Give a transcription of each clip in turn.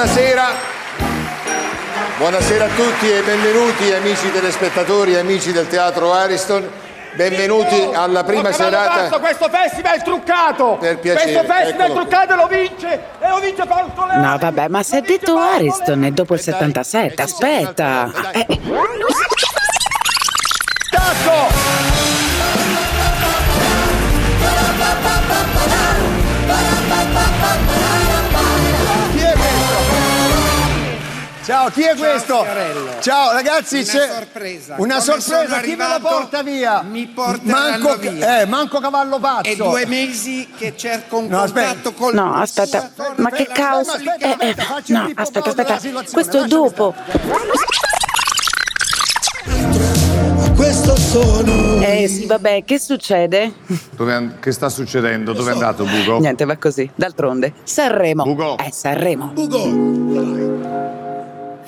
Buonasera. Buonasera a tutti e benvenuti amici telespettatori e amici del Teatro Ariston. Benvenuti alla prima Oh, serata. basso, questo festival è truccato! Per piacere, questo festival eccolo è truccato e lo vince! E lo vince Paolo Soler! No, vabbè, ma si è Lo vince detto Paolo Ariston è dopo il Dai, 77, e ci siamo aspetta. Eh, Tacco! Ciao, chi è questo? Fiorello. Ciao ragazzi, Una c'è sorpresa. Una Come sorpresa, chi me la porta via? mi porteranno manco, via. Eh, manco cavallo pazzo. È due mesi che cerco un No, aspetta. contatto col No, aspetta, ma che caos. Aspetta, Eh, eh, aspetta, no, aspetta, aspetta. Questo dopo. Questo sono Eh sì, vabbè, che succede? Dove che sta succedendo? Dove è andato Bugo? Niente, va così. D'altronde, Sanremo. Ugo. Eh, Sanremo. Ugo.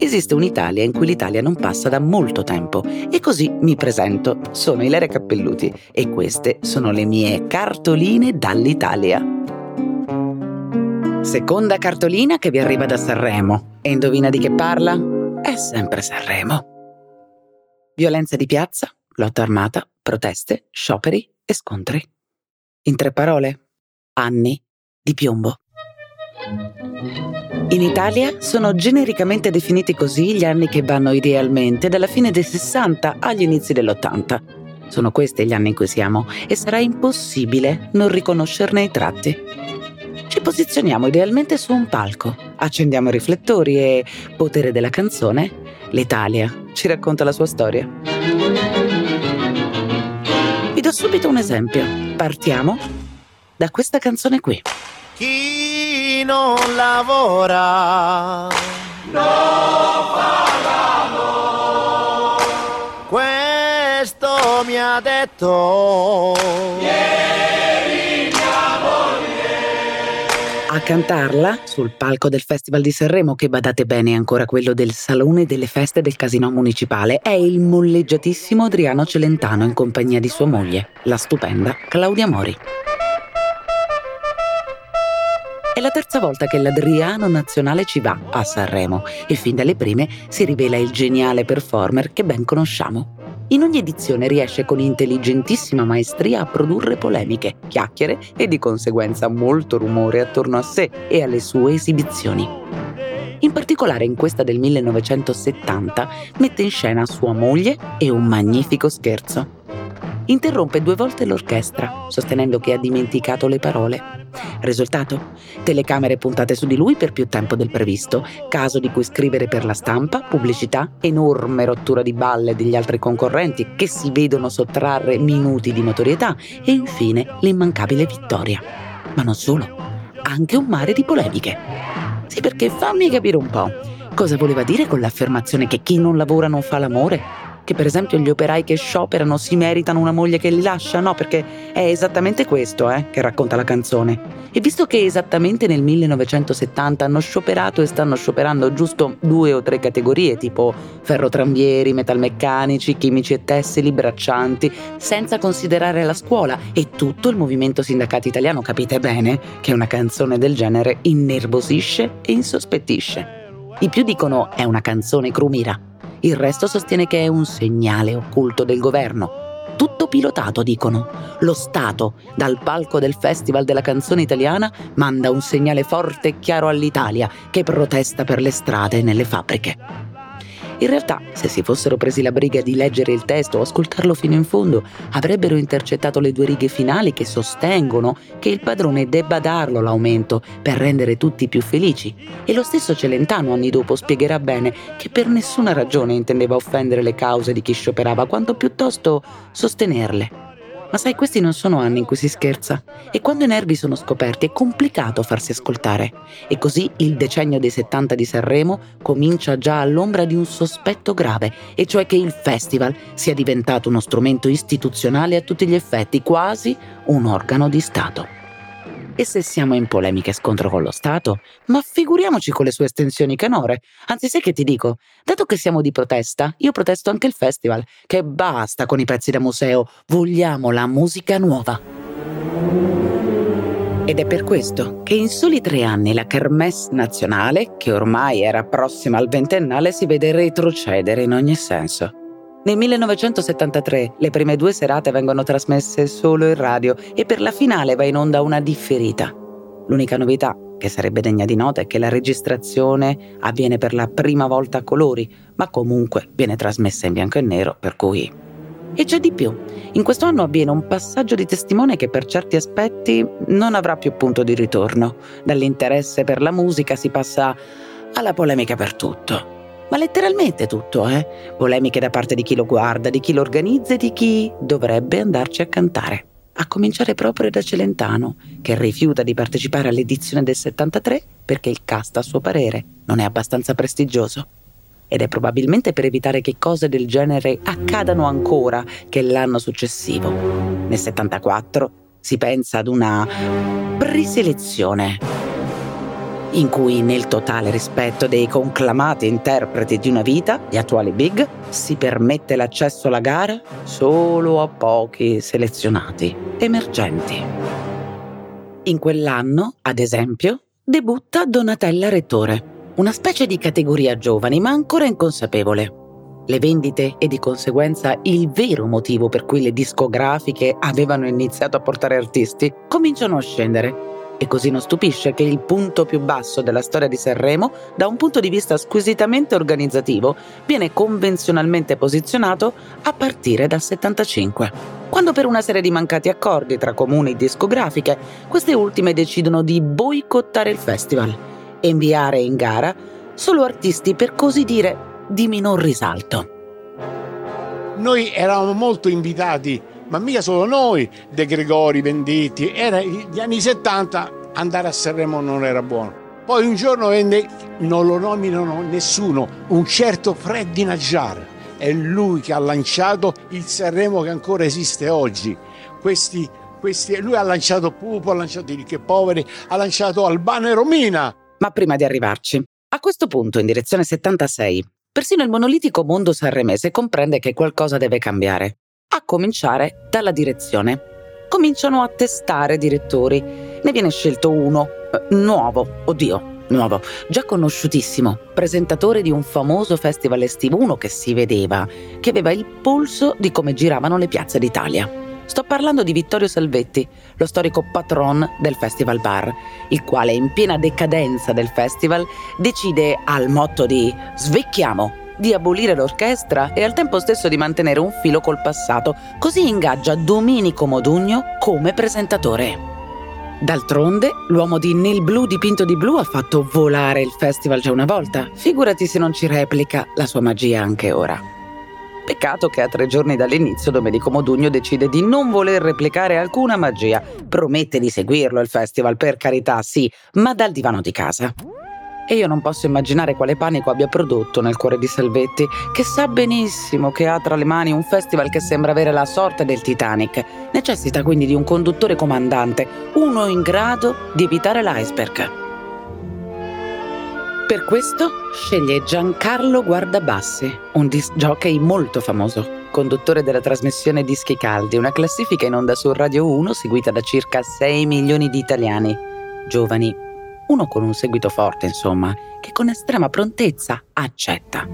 Esiste un'Italia in cui l'Italia non passa da molto tempo e così mi presento. Sono Ilaria Cappelluti e queste sono le mie cartoline dall'Italia. Seconda cartolina che vi arriva da Sanremo. E indovina di che parla? È sempre Sanremo. Violenza di piazza, lotta armata, proteste, scioperi e scontri. In tre parole, anni di piombo. In Italia sono genericamente definiti così gli anni che vanno idealmente dalla fine dei 60 agli inizi dell'80. Sono questi gli anni in cui siamo e sarà impossibile non riconoscerne i tratti. Ci posizioniamo idealmente su un palco, accendiamo i riflettori e, potere della canzone, l'Italia ci racconta la sua storia. Vi do subito un esempio. Partiamo da questa canzone qui. Chi non lavora Questo mi ha detto A cantarla sul palco del Festival di Sanremo, che badate bene è ancora quello del Salone delle Feste del Casino Municipale, è il molleggiatissimo Adriano Celentano in compagnia di sua moglie, la stupenda Claudia Mori. È la terza volta che l'Adriano Nazionale ci va a Sanremo e fin dalle prime si rivela il geniale performer che ben conosciamo. In ogni edizione riesce con intelligentissima maestria a produrre polemiche, chiacchiere e di conseguenza molto rumore attorno a sé e alle sue esibizioni. In particolare in questa del 1970 mette in scena sua moglie e un magnifico scherzo. Interrompe due volte l'orchestra, sostenendo che ha dimenticato le parole. Risultato? Telecamere puntate su di lui per più tempo del previsto, caso di cui scrivere per la stampa, pubblicità, enorme rottura di balle degli altri concorrenti che si vedono sottrarre minuti di notorietà e infine l'immancabile vittoria. Ma non solo, anche un mare di polemiche. Sì, perché fammi capire un po'. Cosa voleva dire con l'affermazione che chi non lavora non fa l'amore? Che per esempio gli operai che scioperano si meritano una moglie che li lascia? No, perché è esattamente questo eh, che racconta la canzone. E visto che esattamente nel 1970 hanno scioperato e stanno scioperando giusto due o tre categorie, tipo ferrotrambieri, metalmeccanici, chimici e tessili, braccianti, senza considerare la scuola e tutto il movimento sindacati italiano, capite bene che una canzone del genere innervosisce e insospettisce. I più dicono è una canzone crumira, il resto sostiene che è un segnale occulto del governo. Tutto pilotato, dicono. Lo Stato, dal palco del Festival della canzone italiana, manda un segnale forte e chiaro all'Italia che protesta per le strade e nelle fabbriche. In realtà, se si fossero presi la briga di leggere il testo o ascoltarlo fino in fondo, avrebbero intercettato le due righe finali che sostengono che il padrone debba darlo l'aumento per rendere tutti più felici. E lo stesso Celentano anni dopo spiegherà bene che per nessuna ragione intendeva offendere le cause di chi scioperava, quanto piuttosto sostenerle. Ma sai, questi non sono anni in cui si scherza e quando i nervi sono scoperti è complicato farsi ascoltare. E così il decennio dei 70 di Sanremo comincia già all'ombra di un sospetto grave, e cioè che il festival sia diventato uno strumento istituzionale a tutti gli effetti, quasi un organo di Stato. E se siamo in polemica e scontro con lo Stato, ma figuriamoci con le sue estensioni canore. Anzi, sai che ti dico? Dato che siamo di protesta, io protesto anche il festival. Che basta con i pezzi da museo, vogliamo la musica nuova. Ed è per questo che in soli tre anni la Kermesse nazionale, che ormai era prossima al ventennale, si vede retrocedere in ogni senso. Nel 1973 le prime due serate vengono trasmesse solo in radio e per la finale va in onda una differita. L'unica novità, che sarebbe degna di nota, è che la registrazione avviene per la prima volta a colori, ma comunque viene trasmessa in bianco e nero, per cui... E c'è di più. In questo anno avviene un passaggio di testimone che per certi aspetti non avrà più punto di ritorno. Dall'interesse per la musica si passa alla polemica per tutto. Ma letteralmente tutto, eh? Polemiche da parte di chi lo guarda, di chi lo organizza e di chi dovrebbe andarci a cantare. A cominciare proprio da Celentano, che rifiuta di partecipare all'edizione del 73 perché il cast, a suo parere, non è abbastanza prestigioso. Ed è probabilmente per evitare che cose del genere accadano ancora che l'anno successivo. Nel 74 si pensa ad una preselezione in cui nel totale rispetto dei conclamati interpreti di una vita, gli attuali big, si permette l'accesso alla gara solo a pochi selezionati, emergenti. In quell'anno, ad esempio, debutta Donatella Rettore, una specie di categoria giovani ma ancora inconsapevole. Le vendite e di conseguenza il vero motivo per cui le discografiche avevano iniziato a portare artisti cominciano a scendere e così non stupisce che il punto più basso della storia di Sanremo, da un punto di vista squisitamente organizzativo, viene convenzionalmente posizionato a partire dal 75. Quando per una serie di mancati accordi tra comuni e discografiche, queste ultime decidono di boicottare il festival e inviare in gara solo artisti per così dire di minor risalto. Noi eravamo molto invitati ma mica solo noi, De Gregori, Venditti, era gli anni 70 andare a Sanremo non era buono. Poi un giorno venne, non lo nominano nessuno, un certo Freddy Najjar, è lui che ha lanciato il Sanremo che ancora esiste oggi. Questi, questi, lui ha lanciato Pupo, ha lanciato i ricchi e poveri, ha lanciato Albano e Romina. Ma prima di arrivarci, a questo punto in direzione 76, persino il monolitico mondo sanremese comprende che qualcosa deve cambiare a cominciare dalla direzione. Cominciano a testare direttori. Ne viene scelto uno, eh, nuovo, oddio, nuovo, già conosciutissimo, presentatore di un famoso festival estivo, uno che si vedeva, che aveva il polso di come giravano le piazze d'Italia. Sto parlando di Vittorio Salvetti, lo storico patron del Festival Bar, il quale in piena decadenza del festival decide al motto di svecchiamo di abolire l'orchestra e al tempo stesso di mantenere un filo col passato, così ingaggia Domenico Modugno come presentatore. D'altronde, l'uomo di Nel Blu dipinto di blu ha fatto volare il festival già una volta, figurati se non ci replica la sua magia anche ora. Peccato che a tre giorni dall'inizio Domenico Modugno decide di non voler replicare alcuna magia. Promette di seguirlo il festival, per carità, sì, ma dal divano di casa e io non posso immaginare quale panico abbia prodotto nel cuore di Salvetti, che sa benissimo che ha tra le mani un festival che sembra avere la sorte del Titanic. Necessita quindi di un conduttore comandante, uno in grado di evitare l'iceberg. Per questo sceglie Giancarlo Guardabassi, un disc jockey molto famoso, conduttore della trasmissione Dischi Caldi, una classifica in onda su Radio 1 seguita da circa 6 milioni di italiani, giovani uno con un seguito forte, insomma, che con estrema prontezza accetta.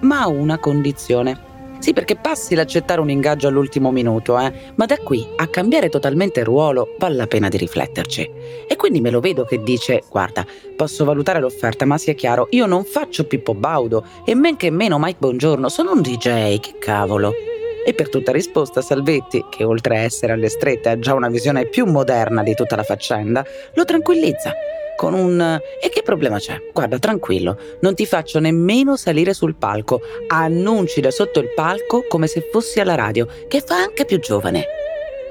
Ma a una condizione, Sì, perché passi l'accettare un ingaggio all'ultimo minuto, eh? ma da qui a cambiare totalmente ruolo vale la pena di rifletterci. E quindi me lo vedo che dice, guarda, posso valutare l'offerta, ma sia chiaro, io non faccio Pippo Baudo e men che meno Mike Buongiorno, sono un DJ, che cavolo. E per tutta risposta Salvetti, che oltre a essere alle strette ha già una visione più moderna di tutta la faccenda, lo tranquillizza con un E che problema c'è? Guarda, tranquillo, non ti faccio nemmeno salire sul palco. Annunci da sotto il palco come se fossi alla radio, che fa anche più giovane.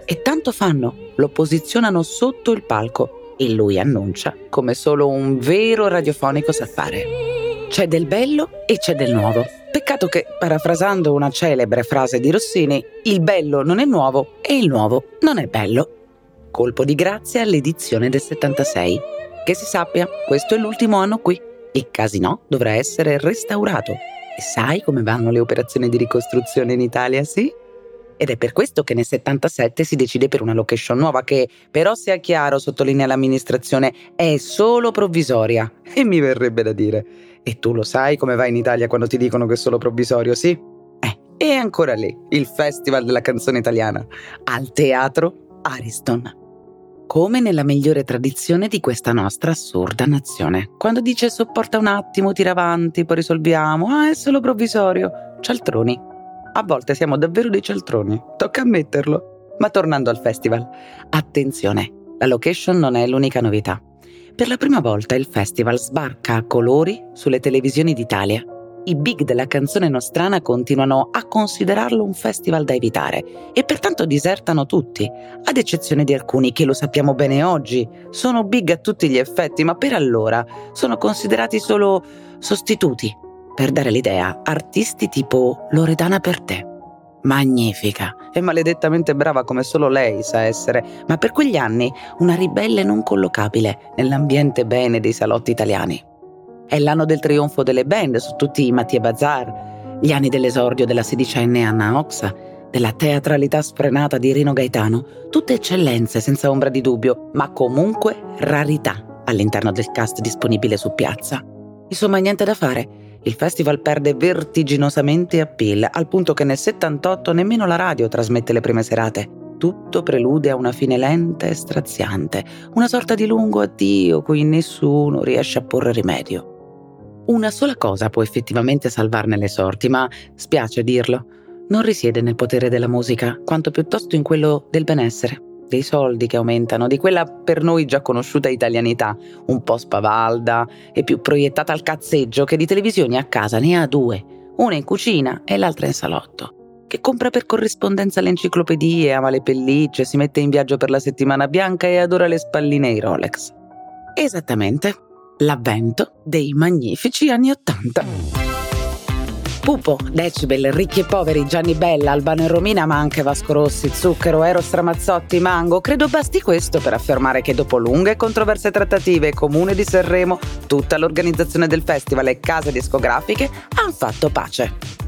E tanto fanno, lo posizionano sotto il palco e lui annuncia come solo un vero radiofonico sa fare. C'è del bello e c'è del nuovo. Peccato che, parafrasando una celebre frase di Rossini, il bello non è nuovo e il nuovo non è bello. Colpo di grazia all'edizione del 76. Che si sappia, questo è l'ultimo anno qui. Il casino dovrà essere restaurato. E sai come vanno le operazioni di ricostruzione in Italia, sì? Ed è per questo che nel 77 si decide per una location nuova che, però sia chiaro, sottolinea l'amministrazione, è solo provvisoria. E mi verrebbe da dire. E tu lo sai come va in Italia quando ti dicono che è solo provvisorio, sì? Eh, e ancora lì, il Festival della canzone italiana, al teatro Ariston come nella migliore tradizione di questa nostra assurda nazione. Quando dice sopporta un attimo, tira avanti, poi risolviamo, ah è solo provvisorio, cialtroni. A volte siamo davvero dei cialtroni, tocca ammetterlo. Ma tornando al festival, attenzione, la location non è l'unica novità. Per la prima volta il festival sbarca a colori sulle televisioni d'Italia i big della canzone nostrana continuano a considerarlo un festival da evitare e pertanto disertano tutti, ad eccezione di alcuni che lo sappiamo bene oggi, sono big a tutti gli effetti, ma per allora sono considerati solo sostituti. Per dare l'idea, artisti tipo Loredana per te. Magnifica e maledettamente brava come solo lei sa essere, ma per quegli anni una ribelle non collocabile nell'ambiente bene dei salotti italiani. È l'anno del trionfo delle band su tutti i Mattia Bazar, gli anni dell'esordio della sedicenne Anna Oxa, della teatralità sfrenata di Rino Gaetano, tutte eccellenze senza ombra di dubbio, ma comunque rarità all'interno del cast disponibile su piazza. Insomma, niente da fare. Il festival perde vertiginosamente appeal, al punto che nel 78 nemmeno la radio trasmette le prime serate. Tutto prelude a una fine lenta e straziante, una sorta di lungo addio cui nessuno riesce a porre rimedio. Una sola cosa può effettivamente salvarne le sorti, ma spiace dirlo, non risiede nel potere della musica, quanto piuttosto in quello del benessere, dei soldi che aumentano, di quella per noi già conosciuta italianità, un po' spavalda e più proiettata al cazzeggio che di televisioni a casa ne ha due, una in cucina e l'altra in salotto, che compra per corrispondenza le enciclopedie, ama le pellicce, si mette in viaggio per la settimana bianca e adora le spalline e i Rolex. Esattamente, l'avvento dei magnifici anni Ottanta. Pupo, Decibel, Ricchi e Poveri, Gianni Bella, Albano e Romina, ma anche Vasco Rossi, Zucchero, Eros Ramazzotti, Mango. Credo basti questo per affermare che dopo lunghe e controverse trattative, Comune di Sanremo, tutta l'organizzazione del festival e case discografiche hanno fatto pace.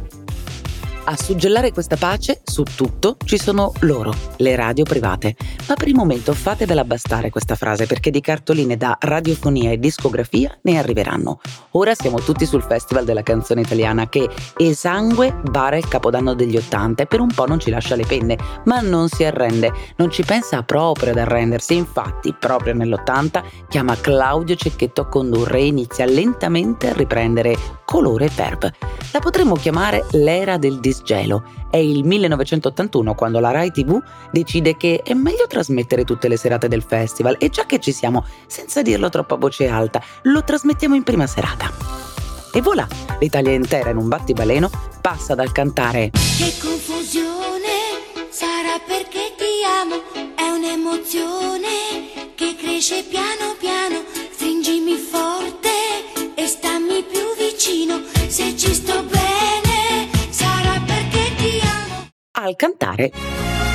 A suggellare questa pace su tutto ci sono loro, le radio private. Ma per il momento fatevela bastare questa frase perché di cartoline da radiofonia e discografia ne arriveranno. Ora siamo tutti sul Festival della canzone italiana che esangue bara il capodanno degli Ottanta e per un po' non ci lascia le penne, ma non si arrende, non ci pensa proprio ad arrendersi. Infatti, proprio nell'80 chiama Claudio Cecchetto a condurre e inizia lentamente a riprendere colore e verb. La potremmo chiamare l'era del disco disgelo. È il 1981 quando la Rai TV decide che è meglio trasmettere tutte le serate del festival e già che ci siamo, senza dirlo troppo a voce alta, lo trasmettiamo in prima serata. E voilà, l'Italia intera in un battibaleno passa dal cantare Che confusione, sarà perché ti amo, è un'emozione che cresce piano piano, stringimi forte e stammi più vicino, se ci sto bene al cantare.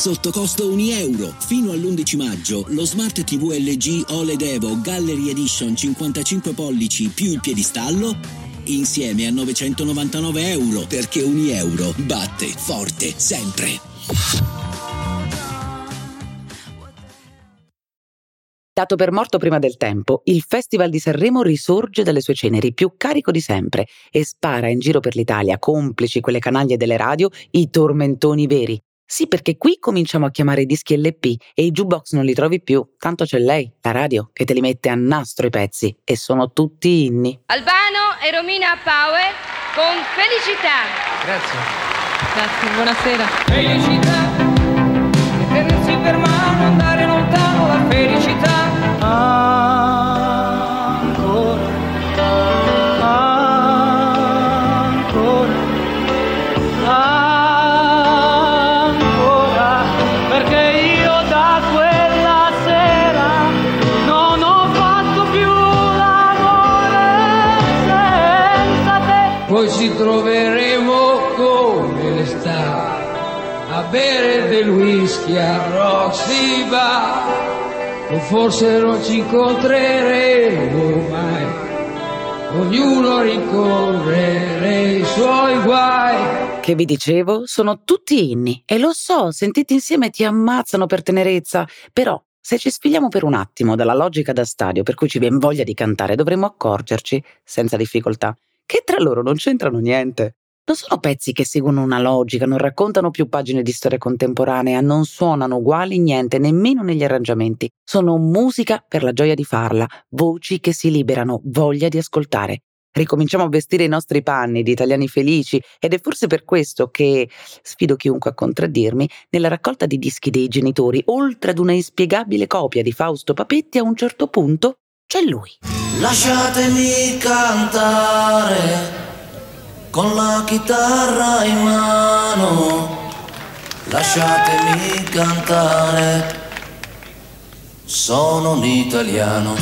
Sotto costo 1 euro. Fino all'11 maggio lo Smart TV LG OLED Evo Gallery Edition 55 pollici più il piedistallo insieme a 999 euro perché 1 euro batte forte sempre. Dato per morto prima del tempo, il Festival di Sanremo risorge dalle sue ceneri più carico di sempre e spara in giro per l'Italia, complici quelle canaglie delle radio, i tormentoni veri. Sì, perché qui cominciamo a chiamare i dischi LP e i jukebox non li trovi più, tanto c'è lei, la radio, che te li mette a nastro i pezzi e sono tutti inni. Albano e Romina Power con felicità. Grazie. Grazie, buonasera. Felicità, tenersi per mano, andare ci troveremo come l'estate a bere del whisky a Roxy Bar. O forse non ci incontreremo mai. Ognuno rincorrere i suoi guai. Che vi dicevo, sono tutti inni. E lo so, sentiti insieme ti ammazzano per tenerezza, però se ci sfigliamo per un attimo dalla logica da stadio per cui ci viene voglia di cantare, dovremmo accorgerci, senza difficoltà, che tra loro non c'entrano niente. Non sono pezzi che seguono una logica, non raccontano più pagine di storia contemporanea, non suonano uguali niente, nemmeno negli arrangiamenti. Sono musica per la gioia di farla, voci che si liberano, voglia di ascoltare. Ricominciamo a vestire i nostri panni di italiani felici ed è forse per questo che, sfido chiunque a contraddirmi, nella raccolta di dischi dei genitori, oltre ad una inspiegabile copia di Fausto Papetti, a un certo punto c'è lui. Lasciatemi cantare con la chitarra in mano. Lasciatemi cantare. Sono un italiano.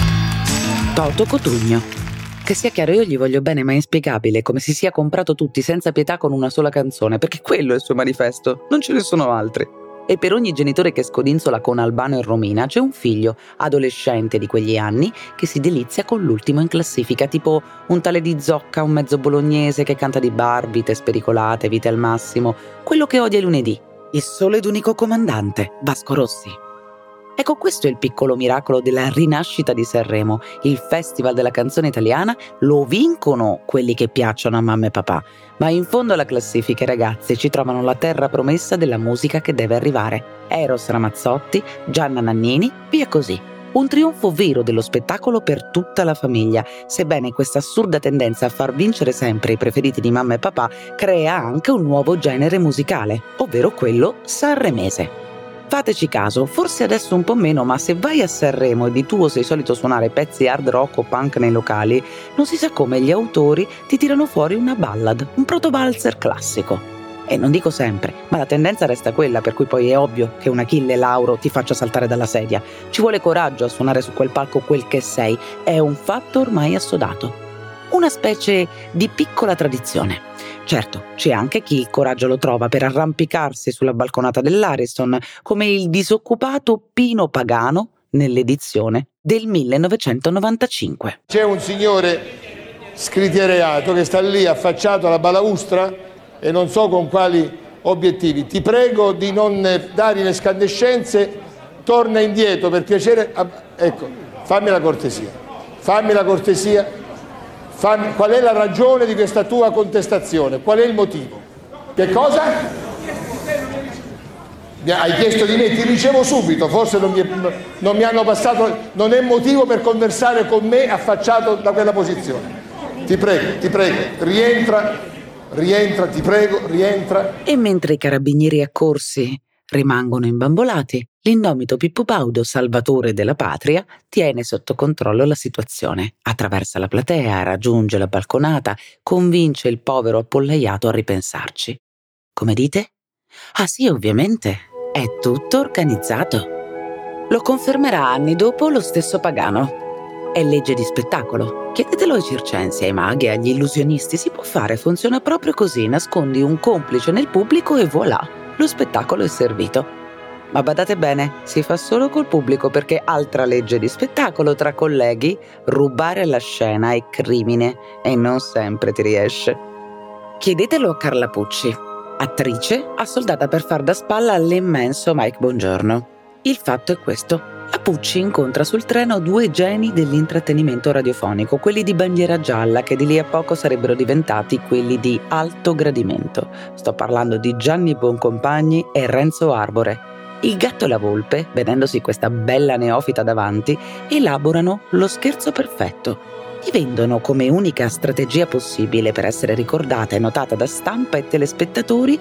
Toto Cotugno. Che sia chiaro, io gli voglio bene, ma è inspiegabile come si sia comprato tutti senza pietà con una sola canzone, perché quello è il suo manifesto, non ce ne sono altri. E per ogni genitore che scodinzola con Albano e Romina c'è un figlio, adolescente di quegli anni, che si delizia con l'ultimo in classifica, tipo un tale di Zocca, un mezzo bolognese che canta di barbite, spericolate, vite al massimo, quello che odia lunedì, il solo ed unico comandante, Vasco Rossi. Ecco, questo è il piccolo miracolo della rinascita di Sanremo. Il Festival della canzone italiana lo vincono quelli che piacciono a mamma e papà, ma in fondo alla classifica i ragazzi ci trovano la terra promessa della musica che deve arrivare. Eros Ramazzotti, Gianna Nannini, via così. Un trionfo vero dello spettacolo per tutta la famiglia, sebbene questa assurda tendenza a far vincere sempre i preferiti di mamma e papà crea anche un nuovo genere musicale, ovvero quello sanremese. Fateci caso, forse adesso un po' meno, ma se vai a Sanremo e di tuo sei solito suonare pezzi hard rock o punk nei locali, non si sa come gli autori ti tirano fuori una ballad, un proto-valzer classico. E non dico sempre, ma la tendenza resta quella per cui poi è ovvio che un Achille Lauro ti faccia saltare dalla sedia. Ci vuole coraggio a suonare su quel palco quel che sei, è un fatto ormai assodato. Una specie di piccola tradizione. Certo, c'è anche chi il coraggio lo trova per arrampicarsi sulla balconata dell'Ariston, come il disoccupato Pino Pagano nell'edizione del 1995. C'è un signore scriteriato che sta lì affacciato alla balaustra e non so con quali obiettivi. Ti prego di non dare le scandescenze, torna indietro per piacere. Ecco, fammi la cortesia. Fammi la cortesia. Fammi- qual è la ragione di questa tua contestazione? Qual è il motivo? Che cosa? Hai chiesto di me, ti ricevo subito, forse non mi, non mi hanno passato, non è motivo per conversare con me affacciato da quella posizione. Ti prego, ti prego, rientra, rientra, ti prego, rientra. E mentre i carabinieri accorsi rimangono imbambolati, l'indomito Pippo Baudo, salvatore della patria, tiene sotto controllo la situazione, attraversa la platea, raggiunge la balconata, convince il povero appollaiato a ripensarci. Come dite? Ah sì, ovviamente, è tutto organizzato. Lo confermerà anni dopo lo stesso Pagano. È legge di spettacolo. Chiedetelo ai circensi, ai maghi, agli illusionisti. Si può fare, funziona proprio così. Nascondi un complice nel pubblico e voilà, lo spettacolo è servito. Ma badate bene, si fa solo col pubblico perché altra legge di spettacolo tra colleghi, rubare la scena è crimine e non sempre ti riesce. Chiedetelo a Carla Pucci, attrice assoldata per far da spalla all'immenso Mike Bongiorno. Il fatto è questo. La Pucci incontra sul treno due geni dell'intrattenimento radiofonico, quelli di bandiera gialla che di lì a poco sarebbero diventati quelli di alto gradimento. Sto parlando di Gianni Boncompagni e Renzo Arbore. Il gatto e la volpe, vedendosi questa bella neofita davanti, elaborano lo scherzo perfetto. Ti vendono come unica strategia possibile per essere ricordata e notata da stampa e telespettatori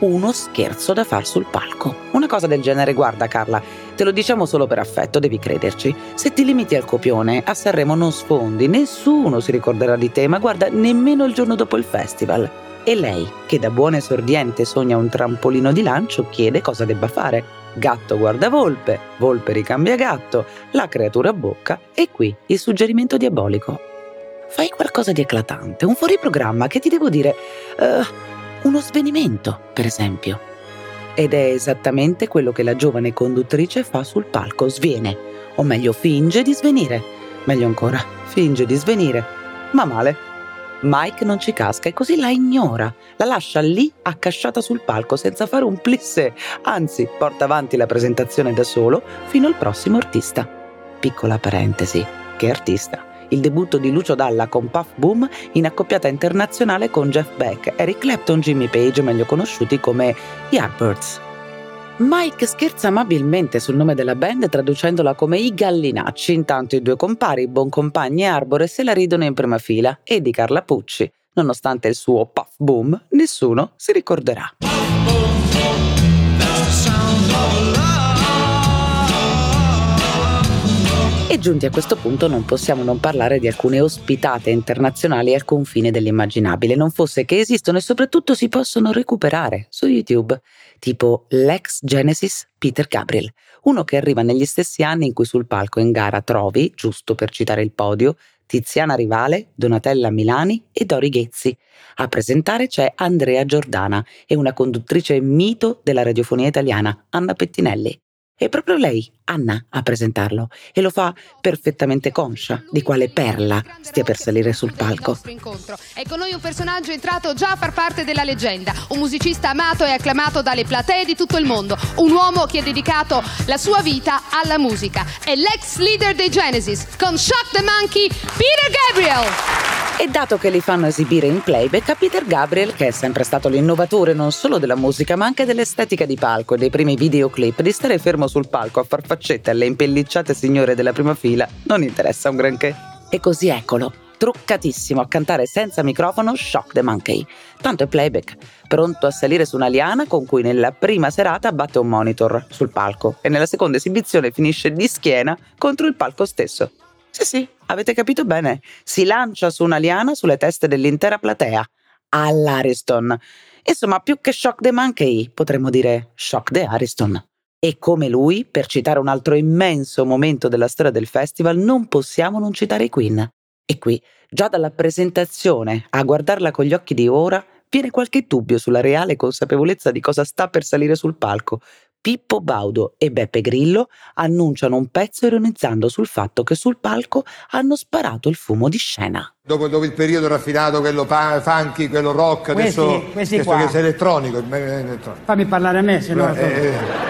uno scherzo da far sul palco. Una cosa del genere, guarda Carla, te lo diciamo solo per affetto, devi crederci. Se ti limiti al copione, a Sanremo non sfondi, nessuno si ricorderà di te, ma guarda, nemmeno il giorno dopo il festival. E lei, che da buona esordiente sogna un trampolino di lancio, chiede cosa debba fare. Gatto guarda volpe, volpe ricambia gatto, la creatura bocca e qui il suggerimento diabolico. Fai qualcosa di eclatante, un fuoriprogramma che ti devo dire... Uh, uno svenimento, per esempio. Ed è esattamente quello che la giovane conduttrice fa sul palco, sviene, o meglio finge di svenire. Meglio ancora, finge di svenire, ma male. Mike non ci casca e così la ignora, la lascia lì accasciata sul palco senza fare un plissé, anzi porta avanti la presentazione da solo fino al prossimo artista. Piccola parentesi, che artista? il debutto di Lucio Dalla con Puff Boom in accoppiata internazionale con Jeff Beck, Eric Clapton, Jimmy Page, meglio conosciuti come Yardbirds. Mike scherza amabilmente sul nome della band traducendola come i Gallinacci, intanto i due compari, Boncompagni e Arbore, se la ridono in prima fila e di Carla Pucci. Nonostante il suo Puff Boom, nessuno si ricorderà. E giunti a questo punto non possiamo non parlare di alcune ospitate internazionali al confine dell'immaginabile, non fosse che esistono e soprattutto si possono recuperare su YouTube, tipo l'ex Genesis Peter Gabriel, uno che arriva negli stessi anni in cui sul palco in gara trovi, giusto per citare il podio, Tiziana Rivale, Donatella Milani e Dori Ghezzi. A presentare c'è Andrea Giordana e una conduttrice mito della radiofonia italiana, Anna Pettinelli. È proprio lei, Anna, a presentarlo e lo fa perfettamente conscia di quale perla stia per salire sul palco. È con noi un personaggio entrato già a far parte della leggenda, un musicista amato e acclamato dalle platee di tutto il mondo, un uomo che ha dedicato la sua vita alla musica. È l'ex leader dei Genesis, con Shock the Monkey, Peter Gabriel. E dato che li fanno esibire in playback a Peter Gabriel, che è sempre stato l'innovatore non solo della musica ma anche dell'estetica di palco e dei primi videoclip, di stare fermo sul palco a far faccette alle impellicciate signore della prima fila, non interessa un granché. E così eccolo, truccatissimo a cantare senza microfono Shock the Monkey. Tanto è playback, pronto a salire su una liana con cui nella prima serata batte un monitor sul palco e nella seconda esibizione finisce di schiena contro il palco stesso. Sì, sì, avete capito bene. Si lancia su una liana sulle teste dell'intera platea. All'Ariston. Insomma, più che Shock the Monkey, potremmo dire Shock the Ariston. E come lui, per citare un altro immenso momento della storia del festival, non possiamo non citare i Queen. E qui, già dalla presentazione, a guardarla con gli occhi di ora, viene qualche dubbio sulla reale consapevolezza di cosa sta per salire sul palco, Pippo Baudo e Beppe Grillo annunciano un pezzo ironizzando sul fatto che sul palco hanno sparato il fumo di scena. Dopo, dopo il periodo raffinato, quello funky, quello rock, questi, adesso, questi adesso qua. che sei elettronico, elettronico. Fammi parlare a me, se no... Eh, eh,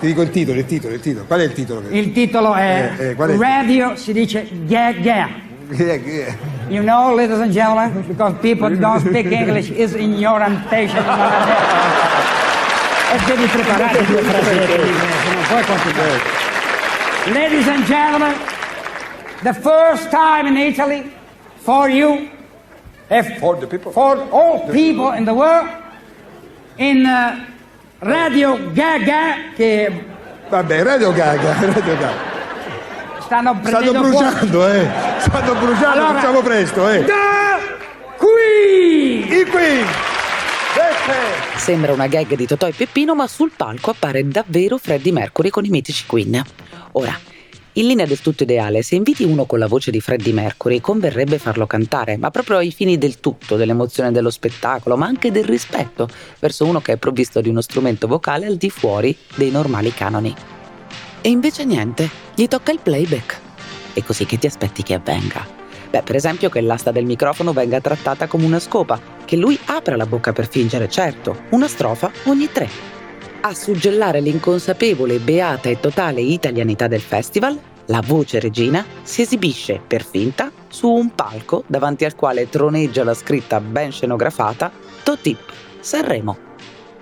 ti dico il titolo, il titolo, il titolo. Qual è il titolo? Il titolo è, Eh, eh, qual è il Radio, si dice yeah yeah. Yeah, yeah. You know, ladies and gentlemen, because people don't speak English is in your temptation. e devi preparare due frasetti, se non puoi continuare. Ladies and gentlemen, the first time in Italy for you, For the people. for all people in the world, in uh, Radio Gaga, che Vabbè, Radio Gaga, Radio Gaga. stanno Stanno prendendo bruciando, eh. Stanno bruciando, Allora- facciamo presto, eh. Da qui! I qui! Sembra una gag di Totò e Peppino, ma sul palco appare davvero Freddie Mercury con i mitici Queen. Ora, In linea del tutto ideale, se inviti uno con la voce di Freddie Mercury, converrebbe farlo cantare, ma proprio ai fini del tutto, dell'emozione dello spettacolo, ma anche del rispetto verso uno che è provvisto di uno strumento vocale al di fuori dei normali canoni. E invece niente, gli tocca il playback. E così che ti aspetti che avvenga? Beh, per esempio che l'asta del microfono venga trattata come una scopa, che lui apra la bocca per fingere, certo, una strofa ogni tre a suggellare l'inconsapevole, beata e totale italianità del festival, la voce regina si esibisce per finta su un palco davanti al quale troneggia la scritta ben scenografata Totip Sanremo.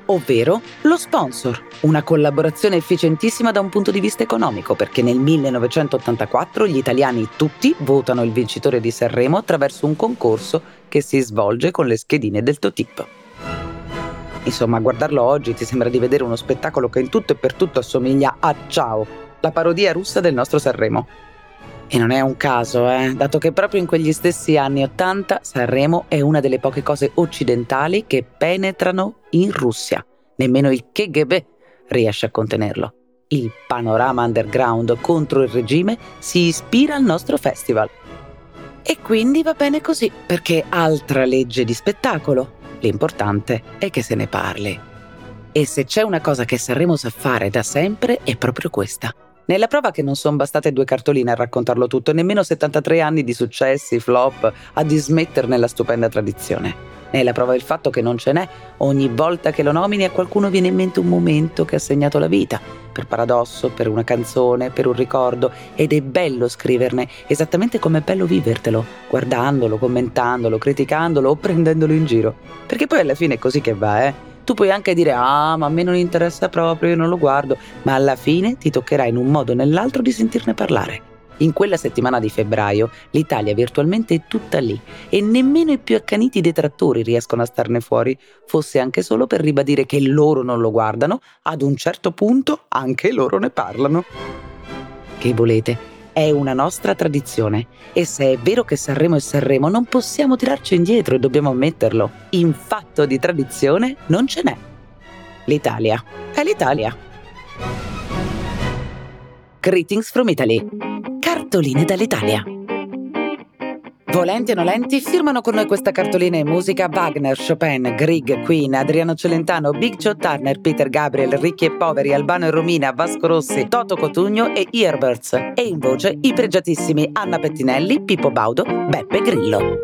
Ovvero lo sponsor, una collaborazione efficientissima da un punto di vista economico perché nel 1984 gli italiani tutti votano il vincitore di Sanremo attraverso un concorso che si svolge con le schedine del Totip. Insomma, a guardarlo oggi ti sembra di vedere uno spettacolo che in tutto e per tutto assomiglia a Ciao, la parodia russa del nostro Sanremo. E non è un caso, eh, dato che proprio in quegli stessi anni Ottanta Sanremo è una delle poche cose occidentali che penetrano in Russia. Nemmeno il KGB riesce a contenerlo. Il panorama underground contro il regime si ispira al nostro festival. E quindi va bene così, perché altra legge di spettacolo. L'importante è che se ne parli. E se c'è una cosa che Sanremo sa fare da sempre è proprio questa. Nella prova che non sono bastate due cartoline a raccontarlo tutto, nemmeno 73 anni di successi, flop, a dismetterne la stupenda tradizione. Nella prova del fatto che non ce n'è, ogni volta che lo nomini a qualcuno viene in mente un momento che ha segnato la vita, per paradosso, per una canzone, per un ricordo, ed è bello scriverne, esattamente come è bello vivertelo, guardandolo, commentandolo, criticandolo o prendendolo in giro. Perché poi alla fine è così che va, eh? Tu puoi anche dire, ah, ma a me non interessa proprio, io non lo guardo, ma alla fine ti toccherà in un modo o nell'altro di sentirne parlare. In quella settimana di febbraio l'Italia virtualmente è tutta lì e nemmeno i più accaniti detrattori riescono a starne fuori, fosse anche solo per ribadire che loro non lo guardano, ad un certo punto anche loro ne parlano. Che volete? È una nostra tradizione e se è vero che Sanremo è Sanremo non possiamo tirarci indietro e dobbiamo ammetterlo. In fatto di tradizione non ce n'è. L'Italia è l'Italia. Greetings from Italy. Cartoline dall'Italia. Volenti o nolenti, firmano con noi questa cartolina in musica Wagner, Chopin, Grieg, Queen, Adriano Celentano, Big Joe Turner, Peter Gabriel, Ricchi e Poveri, Albano e Romina, Vasco Rossi, Toto Cotugno e Earbirds. E in voce i pregiatissimi Anna Pettinelli, Pippo Baudo, Beppe Grillo.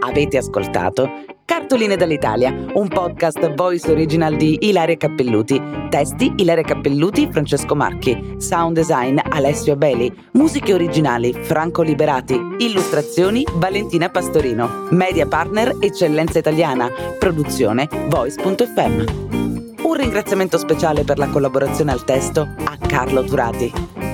Avete ascoltato Cartoline dall'Italia, un podcast voice original di Ilaria Cappelluti. Testi Ilaria Cappelluti, Francesco Marchi. Sound design Alessio Abeli. Musiche originali Franco Liberati. Illustrazioni Valentina Pastorino. Media partner Eccellenza Italiana. Produzione Voice.fm. Un ringraziamento speciale per la collaborazione al testo a Carlo Turati.